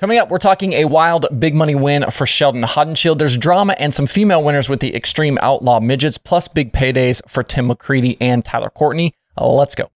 Coming up, we're talking a wild big money win for Sheldon Haudenschild. There's drama and some female winners with the Extreme Outlaw Midgets, plus big paydays for Tim McCreadie and Tyler Courtney. Uh, let's go.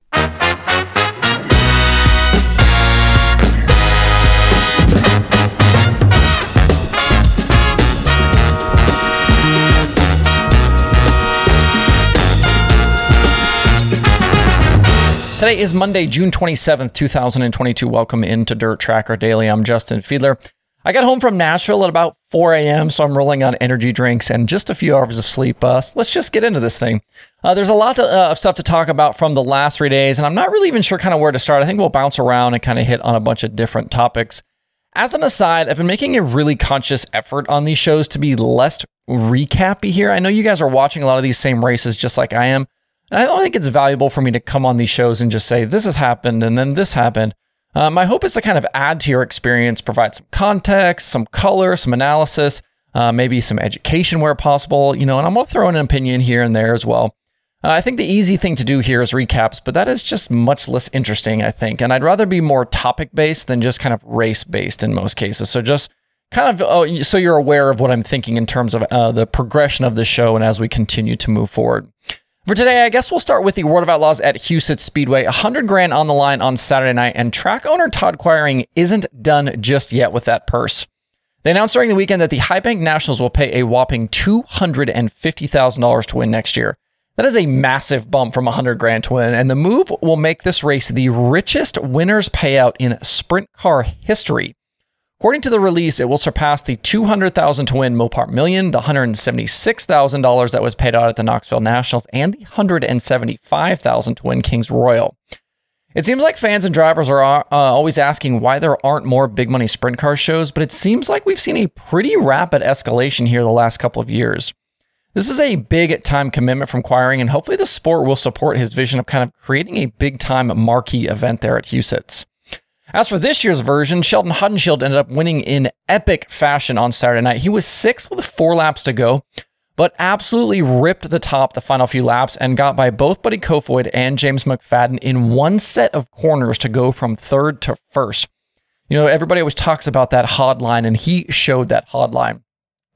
Today is Monday, June 27th, 2022. Welcome into Dirt Tracker Daily. I'm Justin Fiedler. I got home from Nashville at about 4 a.m., so I'm rolling on energy drinks and just a few hours of sleep. Uh, so let's just get into this thing. Uh, there's a lot uh, of stuff to talk about from the last three days, and I'm not really even sure kind of where to start. I think we'll bounce around and kind of hit on a bunch of different topics. As an aside, I've been making a really conscious effort on these shows to be less recappy here. I know you guys are watching a lot of these same races just like I am. And I don't think it's valuable for me to come on these shows and just say, this has happened and then this happened. Uh, my hope is to kind of add to your experience, provide some context, some color, some analysis, uh, maybe some education where possible, you know, and I'm going to throw in an opinion here and there as well. Uh, I think the easy thing to do here is recaps, but that is just much less interesting, I think. And I'd rather be more topic based than just kind of race based in most cases. So just kind of oh, so you're aware of what I'm thinking in terms of uh, the progression of the show and as we continue to move forward. For today, I guess we'll start with the World of Outlaws at Huset's Speedway. 100 grand on the line on Saturday night, and track owner Todd Quiring isn't done just yet with that purse. They announced during the weekend that the High Bank Nationals will pay a whopping $250,000 to win next year. That is a massive bump from 100 grand to win, and the move will make this race the richest winner's payout in sprint car history. According to the release, it will surpass the 200,000 to win Mopar Million, the $176,000 that was paid out at the Knoxville Nationals, and the 175,000 to win Kings Royal. It seems like fans and drivers are uh, always asking why there aren't more big money sprint car shows, but it seems like we've seen a pretty rapid escalation here the last couple of years. This is a big time commitment from Quiring, and hopefully the sport will support his vision of kind of creating a big time marquee event there at Huset's. As for this year's version, Sheldon Haudenschild ended up winning in epic fashion on Saturday night. He was sixth with four laps to go, but absolutely ripped the top the final few laps and got by both Buddy Kofoid and James McFadden in one set of corners to go from third to first. You know, everybody always talks about that hard line, and he showed that hard line.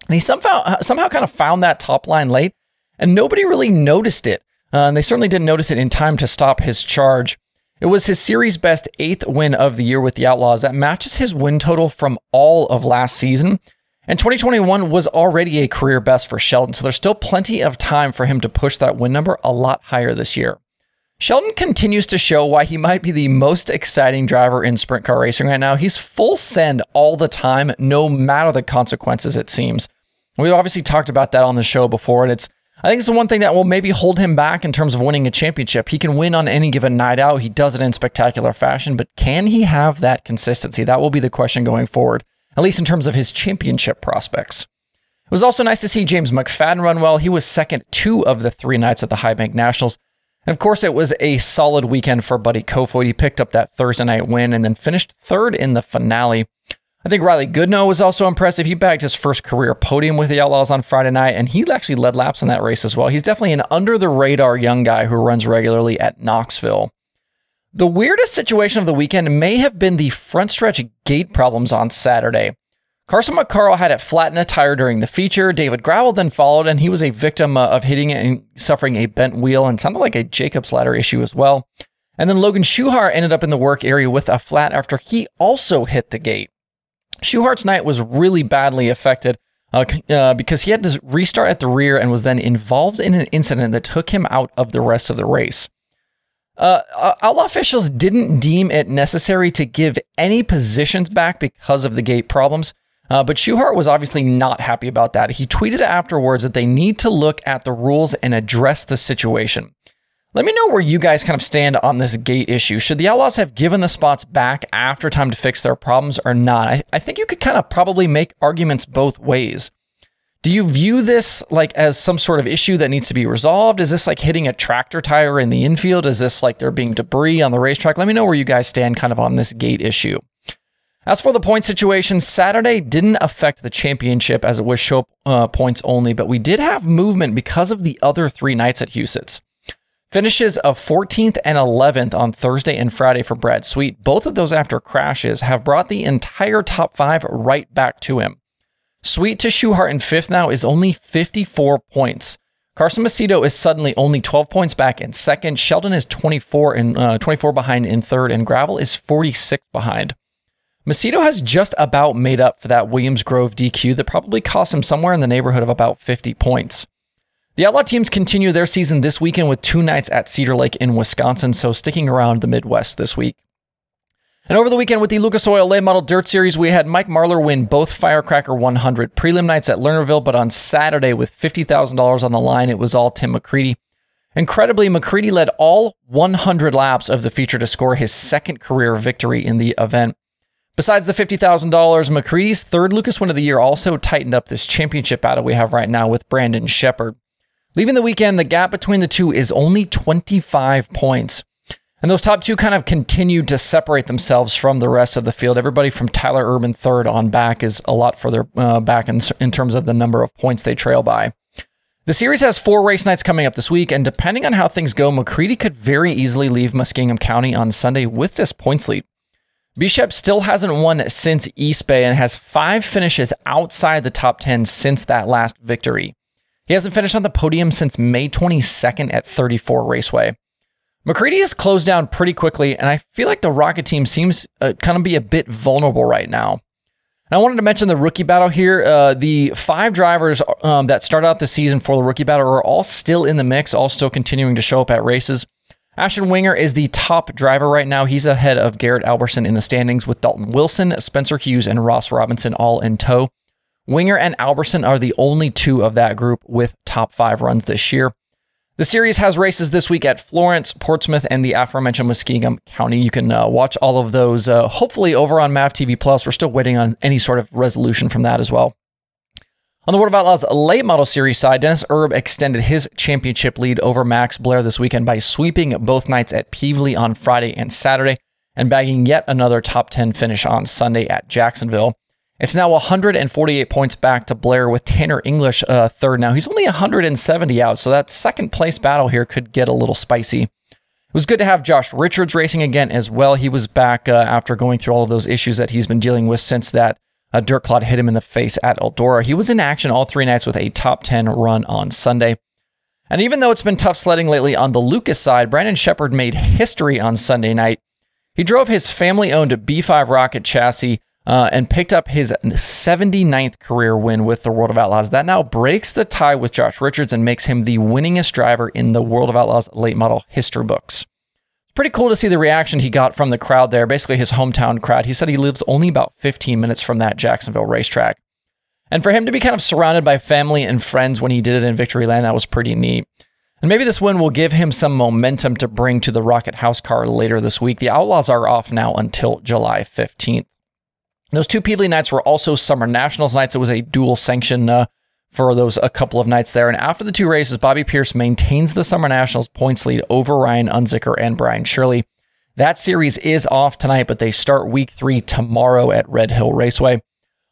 And he somehow somehow kind of found that top line late, and nobody really noticed it. Uh, and they certainly didn't notice it in time to stop his charge. It was his series best eighth win of the year with the Outlaws that matches his win total from all of last season. And 2021 was already a career best for Sheldon, so there's still plenty of time for him to push that win number a lot higher this year. Sheldon continues to show why he might be the most exciting driver in sprint car racing right now. He's full send all the time, no matter the consequences, it seems. We've obviously talked about that on the show before, and it's I think it's the one thing that will maybe hold him back in terms of winning a championship. He can win on any given night out. He does it in spectacular fashion, but can he have that consistency? That will be the question going forward, at least in terms of his championship prospects. It was also nice to see James McFadden run well. He was second two of the three nights at the High Bank Nationals. And of course, it was a solid weekend for Buddy Kofoid. He picked up that Thursday night win and then finished third in the finale. I think Riley Goodnow was also impressive. He bagged his first career podium with the Outlaws on Friday night, and he actually led laps in that race as well. He's definitely an under the radar young guy who runs regularly at Knoxville. The weirdest situation of the weekend may have been the front stretch gate problems on Saturday. Carson McCarl had it flat in a tire during the feature. David Gravel then followed, and he was a victim uh, of hitting it and suffering a bent wheel and sounded like a Jacob's ladder issue as well. And then Logan Schuchart ended up in the work area with a flat after he also hit the gate. Schuchart's night was really badly affected uh, uh, because he had to restart at the rear and was then involved in an incident that took him out of the rest of the race. Uh, uh, outlaw officials didn't deem it necessary to give any positions back because of the gate problems, uh, but Schuchart was obviously not happy about that. He tweeted afterwards that they need to look at the rules and address the situation. Let me know where you guys kind of stand on this gate issue. Should the Outlaws have given the spots back after time to fix their problems or not? I, I think you could kind of probably make arguments both ways. Do you view this like as some sort of issue that needs to be resolved? Is this like hitting a tractor tire in the infield? Is this like there being debris on the racetrack? Let me know where you guys stand kind of on this gate issue. As for the point situation, Saturday didn't affect the championship as it was show uh, points only, but we did have movement because of the other three nights at Huset's. Finishes of 14th and 11th on Thursday and Friday for Brad Sweet, both of those after crashes, have brought the entire top five right back to him. Sweet to Schuchart in fifth now is only 54 points. Carson Macedo is suddenly only 12 points back in second. Sheldon is 24 and uh, 24 behind in third, and Gravel is 46 behind. Macedo has just about made up for that Williams Grove DQ that probably cost him somewhere in the neighborhood of about 50 points. The Outlaw teams continue their season this weekend with two nights at Cedar Lake in Wisconsin, so sticking around the Midwest this week. And over the weekend with the Lucas Oil Late Model Dirt Series, we had Mike Marlar win both Firecracker 100 prelim nights at Lernerville, but on Saturday with $50,000 on the line, it was all Tim McCreadie. Incredibly, McCreadie led all 100 laps of the feature to score his second career victory in the event. Besides the $50,000, McCreadie's third Lucas win of the year also tightened up this championship battle we have right now with Brandon Sheppard. Leaving the weekend, the gap between the two is only 25 points. And those top two kind of continued to separate themselves from the rest of the field. Everybody from Tyler Erb in third on back is a lot further uh, back in, in terms of the number of points they trail by. The series has four race nights coming up this week, and depending on how things go, McCreadie could very easily leave Muskingum County on Sunday with this points lead. Bishop still hasn't won since East Bay and has five finishes outside the top 10 since that last victory. He hasn't finished on the podium since May 22nd at 34 Raceway. McCreadie has closed down pretty quickly, and I feel like the Rocket team seems uh, kind of be a bit vulnerable right now. And I wanted to mention the rookie battle here. Uh, the five drivers um, that started out the season for the rookie battle are all still in the mix, all still continuing to show up at races. Ashton Winger is the top driver right now. He's ahead of Garrett Alberson in the standings with Dalton Wilson, Spencer Hughes, and Ross Robinson all in tow. Winger and Alberson are the only two of that group with top five runs this year. The series has races this week at Florence, Portsmouth, and the aforementioned Muskingum County. You can uh, watch all of those uh, hopefully over on MAV TV Plus. We're still waiting on any sort of resolution from that as well. On the World of Outlaws late model series side, Dennis Erb extended his championship lead over Max Blair this weekend by sweeping both nights at Pevely on Friday and Saturday and bagging yet another top 10 finish on Sunday at Jacksonville. It's now 148 points back to Blair with Tanner English uh, third now. He's only 170 out, so that second place battle here could get a little spicy. It was good to have Josh Richards racing again as well. He was back uh, after going through all of those issues that he's been dealing with since that uh, dirt clod hit him in the face at Eldora. He was in action all three nights with a top 10 run on Sunday. And even though it's been tough sledding lately on the Lucas side, Brandon Sheppard made history on Sunday night. He drove his family owned B5 rocket chassis uh, and picked up his 79th career win with the World of Outlaws. That now breaks the tie with Josh Richards and makes him the winningest driver in the World of Outlaws late model history books. It's pretty cool to see the reaction he got from the crowd there, basically his hometown crowd. He said he lives only about 15 minutes from that Jacksonville racetrack. And for him to be kind of surrounded by family and friends when he did it in Victory Land, that was pretty neat. And maybe this win will give him some momentum to bring to the Rocket House car later this week. The Outlaws are off now until July 15th. Those two Pevely nights were also Summer Nationals nights. It was a dual sanction uh, for those a couple of nights there. And after the two races, Bobby Pierce maintains the Summer Nationals points lead over Ryan Unzicker and Brian Shirley. That series is off tonight, but they start week three tomorrow at Red Hill Raceway.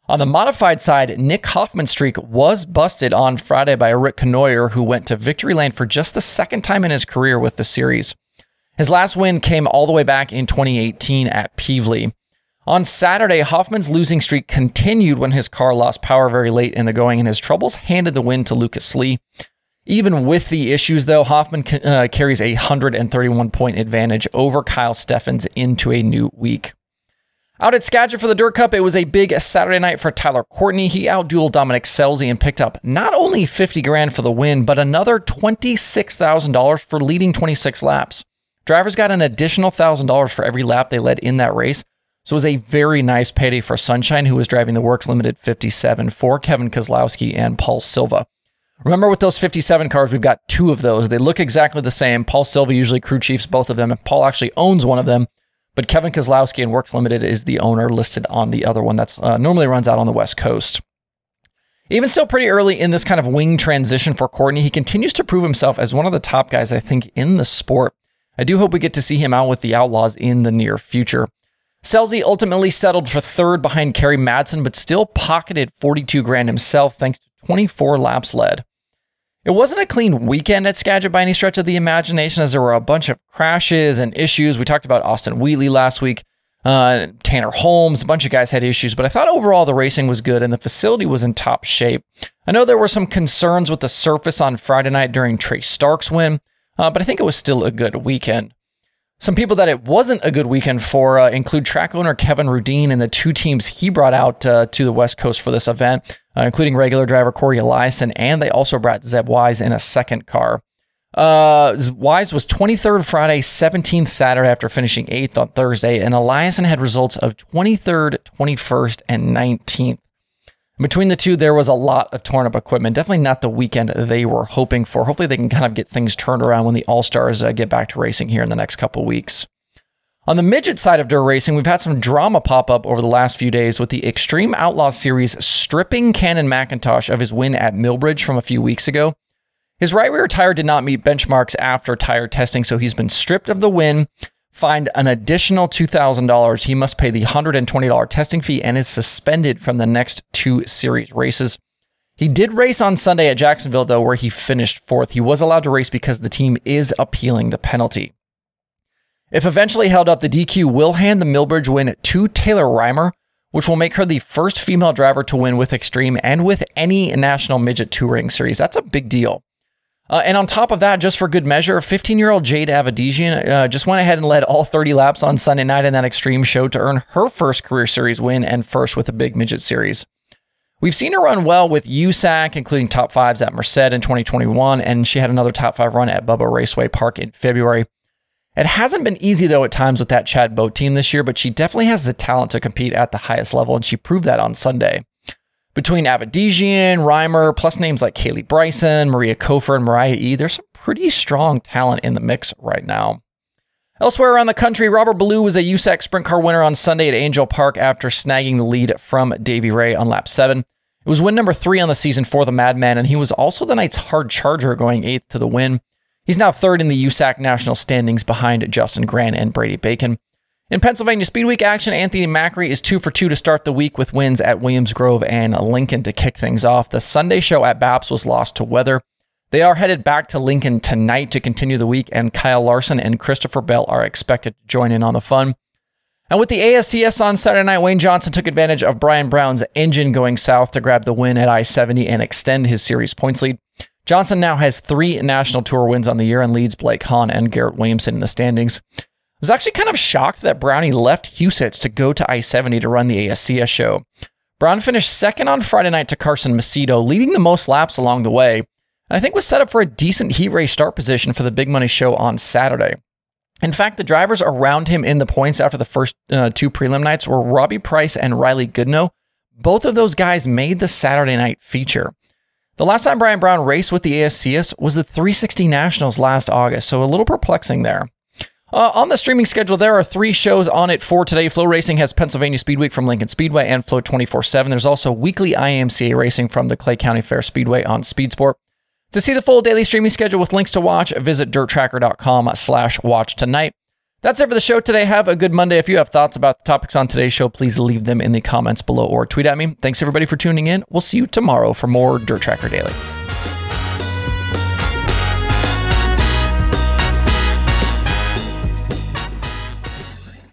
On the modified side, Nick Hoffman's streak was busted on Friday by Rick Knoyer, who went to victory lane for just the second time in his career with the series. His last win came all the way back in 2018 at Pevely. On Saturday, Hoffman's losing streak continued when his car lost power very late in the going, and his troubles handed the win to Lucas Lee. Even with the issues, though, Hoffman uh, carries a 131 point advantage over Kyle Steffens into a new week. Out at Skagit for the Dirt Cup, it was a big Saturday night for Tyler Courtney. He outdueled Dominic Scelzi and picked up not only 50 grand for the win, but another $26,000 for leading 26 laps. Drivers got an additional $1,000 for every lap they led in that race, so it was a very nice payday for Sunshine, who was driving the Works Limited 57 for Kevin Kozlowski and Paul Silva. Remember, with those 57 cars, we've got two of those. They look exactly the same. Paul Silva usually crew chiefs both of them, and Paul actually owns one of them. But Kevin Kozlowski and Works Limited is the owner listed on the other one that's uh, normally runs out on the West Coast. Even still pretty early in this kind of wing transition for Courtney, he continues to prove himself as one of the top guys, I think, in the sport. I do hope we get to see him out with the Outlaws in the near future. Scelzi ultimately settled for third behind Kerry Madsen, but still pocketed 42 grand himself thanks to 24 laps led. It wasn't a clean weekend at Skagit by any stretch of the imagination, as there were a bunch of crashes and issues. We talked about Austin Wheatley last week, uh, Tanner Holmes, a bunch of guys had issues, but I thought overall the racing was good and the facility was in top shape. I know there were some concerns with the surface on Friday night during Trey Stark's win, uh, but I think it was still a good weekend. Some people that it wasn't a good weekend for uh, include track owner Kevin Rudeen and the two teams he brought out uh, to the West Coast for this event, uh, including regular driver Corey Eliason, and they also brought Zeb Wise in a second car. Uh, Wise was 23rd Friday, 17th Saturday after finishing 8th on Thursday, and Eliason had results of 23rd, 21st, and 19th. Between the two, there was a lot of torn up equipment. Definitely not the weekend they were hoping for. Hopefully, they can kind of get things turned around when the All Stars uh, get back to racing here in the next couple weeks. On the midget side of dirt racing, we've had some drama pop up over the last few days with the Extreme Outlaw Series stripping Cannon McIntosh of his win at Millbridge from a few weeks ago. His right rear tire did not meet benchmarks after tire testing, so he's been stripped of the win fined an additional $2,000. He must pay the $120 testing fee and is suspended from the next two series races. He did race on Sunday at Jacksonville, though, where he finished fourth. He was allowed to race because the team is appealing the penalty. If eventually held up, the DQ will hand the Millbridge win to Taylor Reimer, which will make her the first female driver to win with Extreme and with any national midget touring series. That's a big deal. Uh, and on top of that, just for good measure, 15 year old Jade Avedisian uh, just went ahead and led all 30 laps on Sunday night in that extreme show to earn her first career series win and first with a big midget series. We've seen her run well with USAC, including top fives at Merced in 2021, and she had another top five run at Bubba Raceway Park in February. It hasn't been easy, though, at times with that Chad Boat team this year, but she definitely has the talent to compete at the highest level, and she proved that on Sunday. Between Avedisian, Reimer, plus names like Kaylee Bryson, Maria Cofer, and Mariah E., there's some pretty strong talent in the mix right now. Elsewhere around the country, Robert Ballou was a USAC sprint car winner on Sunday at Angell Park after snagging the lead from Davey Ray on lap 7. It was win number 3 on the season for the Madman, and he was also the night's hard charger going 8th to the win. He's now third in the USAC national standings behind Justin Grant and Brady Bacon. In Pennsylvania Speed Week action, Anthony Macri is two for two to start the week with wins at Williams Grove and Lincoln to kick things off. The Sunday show at BAPS was lost to weather. They are headed back to Lincoln tonight to continue the week, and Kyle Larson and Christopher Bell are expected to join in on the fun. And with the ASCS on Saturday night, Wayne Johnson took advantage of Brian Brown's engine going south to grab the win at I 70 and extend his series points lead. Johnson now has three national tour wins on the year and leads Blake Hahn and Garrett Williamson in the standings was actually kind of shocked that Brownie left Huset's to go to I 70 to run the ASCS show. Brown finished second on Friday night to Carson Macedo, leading the most laps along the way, and I think was set up for a decent heat race start position for the Big Money show on Saturday. In fact, the drivers around him in the points after the first uh, two prelim nights were Robbie Price and Riley Goodnow. Both of those guys made the Saturday night feature. The last time Brian Brown raced with the ASCS was the 360 Nationals last August, so a little perplexing there. Uh, on the streaming schedule, there are three shows on it for today. FloRacing has Pennsylvania Speed Week from Lincoln Speedway and Flo 24 7. There's also weekly IMCA racing from the Clay County Fair Speedway on Speedsport. To see the full daily streaming schedule with links to watch, visit dirttracker.com slash watch tonight. That's it for the show today. Have a good Monday. If you have thoughts about the topics on today's show, please leave them in the comments below or tweet at me. Thanks everybody for tuning in. We'll see you tomorrow for more Dirt Tracker Daily.